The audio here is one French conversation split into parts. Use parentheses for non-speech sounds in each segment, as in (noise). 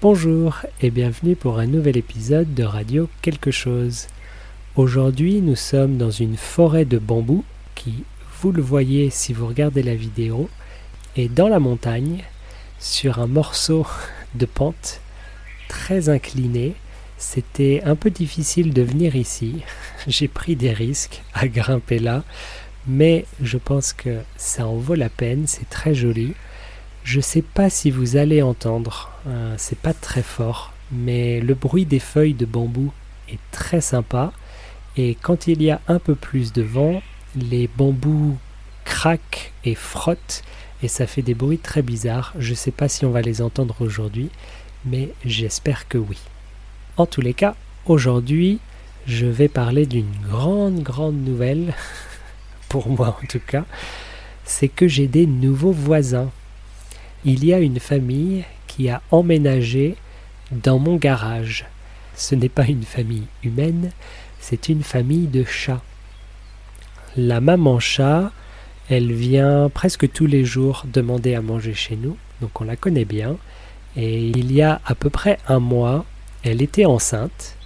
Bonjour et bienvenue pour un nouvel épisode de Radio Quelque chose. Aujourd'hui, nous sommes dans une forêt de bambous qui, vous le voyez si vous regardez la vidéo, est dans la montagne sur un morceau de pente très incliné. C'était un peu difficile de venir ici. J'ai pris des risques à grimper là, mais je pense que ça en vaut la peine, c'est très joli. Je sais pas si vous allez entendre, euh, c'est pas très fort, mais le bruit des feuilles de bambou est très sympa. Et quand il y a un peu plus de vent, les bambous craquent et frottent et ça fait des bruits très bizarres. Je sais pas si on va les entendre aujourd'hui, mais j'espère que oui. En tous les cas, aujourd'hui, je vais parler d'une grande, grande nouvelle, (laughs) pour moi en tout cas, c'est que j'ai des nouveaux voisins il y a une famille a emménagé dans mon garage. Ce n'est pas une famille humaine, c'est une famille de chats. La maman chat, elle vient presque tous les jours demander à manger chez nous, donc on la connaît bien. Et il y a à peu près un mois, elle était enceinte,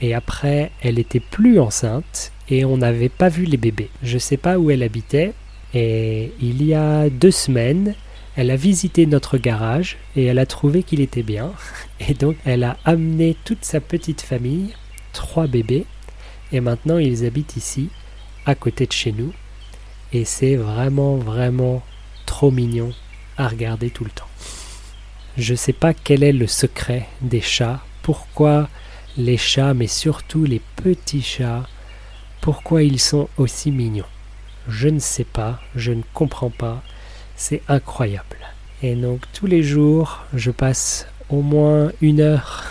et après, elle était plus enceinte, et on n'avait pas vu les bébés. Je ne sais pas où elle habitait, et il y a deux semaines, elle a visité notre garage et elle a trouvé qu'il était bien. (laughs) Et donc elle a amené toute sa petite famille, trois bébés, et maintenant ils habitent ici, à côté de chez nous. Et c'est vraiment, vraiment trop mignon à regarder tout le temps. Je ne sais pas quel est le secret des chats, pourquoi les chats, mais surtout les petits chats, pourquoi ils sont aussi mignons? Je ne sais pas, je ne comprends pas, c'est incroyable. Et donc tous les jours, je passe au moins une heure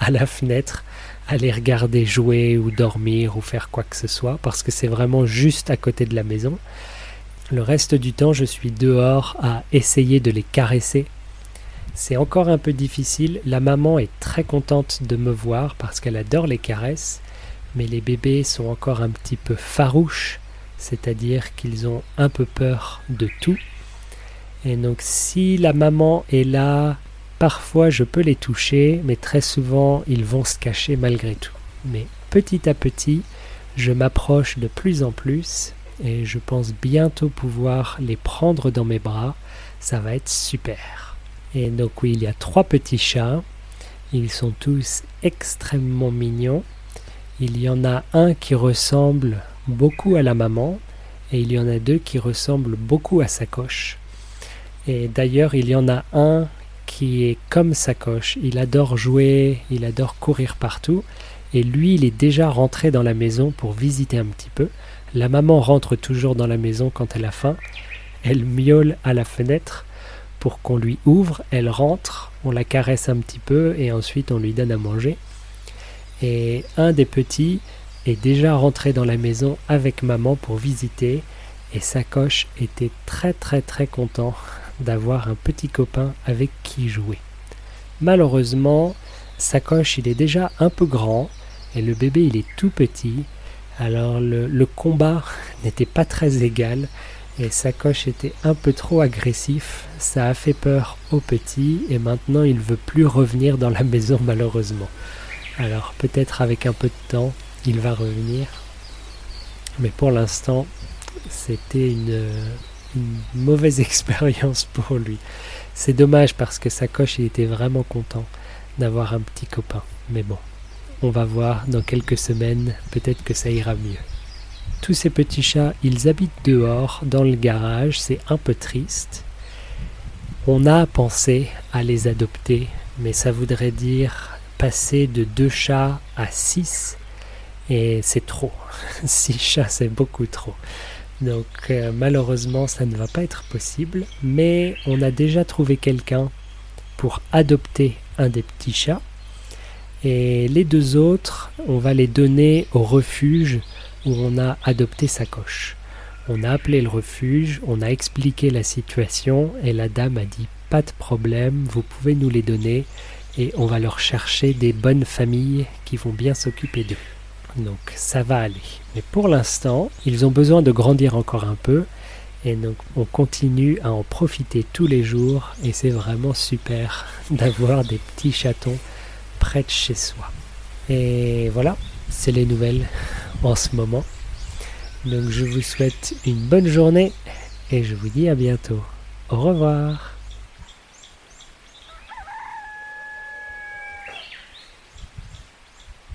à la fenêtre à les regarder jouer ou dormir ou faire quoi que ce soit parce que c'est vraiment juste à côté de la maison. Le reste du temps, je suis dehors à essayer de les caresser. C'est encore un peu difficile. La maman est très contente de me voir parce qu'elle adore les caresses, mais les bébés sont encore un petit peu farouches, c'est-à-dire qu'ils ont un peu peur de tout et donc si la maman est là, parfois je peux les toucher, mais très souvent ils vont se cacher malgré tout. Mais petit à petit, je m'approche de plus en plus et je pense bientôt pouvoir les prendre dans mes bras. Ça va être super. Et donc oui, il y a trois petits chats. Ils sont tous extrêmement mignons. Il y en a un qui ressemble beaucoup à la maman et il y en a deux qui ressemblent beaucoup à sa coche. Et d'ailleurs, il y en a un qui est comme Sacoche. Il adore jouer, il adore courir partout. Et lui, il est déjà rentré dans la maison pour visiter un petit peu. La maman rentre toujours dans la maison quand elle a faim. Elle miaule à la fenêtre pour qu'on lui ouvre. Elle rentre, on la caresse un petit peu et ensuite on lui donne à manger. Et un des petits est déjà rentré dans la maison avec maman pour visiter. Et Sacoche était très très très content d'avoir un petit copain avec qui jouer. Malheureusement, Sacoche il est déjà un peu grand et le bébé il est tout petit, alors le, combat (laughs) n'était pas très égal et Sacoche était un peu trop agressif, ça a fait peur au petit et maintenant il veut plus revenir dans la (laughs) maison malheureusement. Alors peut-être avec un peu de temps il va revenir, mais pour l'instant c'était une, mauvaise (laughs) expérience pour lui. C'est dommage parce que sa coche il était vraiment content d'avoir un petit copain. Mais bon, on va voir dans quelques semaines, peut-être que ça ira mieux. Tous ces petits chats, ils habitent dehors, dans le garage, c'est un peu triste. On a pensé à les adopter, mais ça voudrait dire passer de deux chats à six, et c'est trop. (laughs) six chats, c'est beaucoup trop. Donc euh, malheureusement ça ne va pas être possible, mais on a déjà trouvé quelqu'un pour adopter un des petits chats. Et les deux autres, on va les donner au refuge où on a adopté sa coche. On a appelé le refuge, on a expliqué la situation et la dame a dit pas de problème, vous pouvez nous les donner et on va leur chercher des bonnes familles qui vont bien s'occuper d'eux. Donc ça va aller. Mais pour l'instant, ils ont besoin de grandir encore un peu. Et donc on continue à en profiter tous les jours et c'est vraiment super (laughs) d'avoir des petits chatons près de chez soi. Et voilà, c'est les nouvelles (laughs) en ce moment. Donc je vous souhaite une bonne journée et je vous dis à bientôt. Au revoir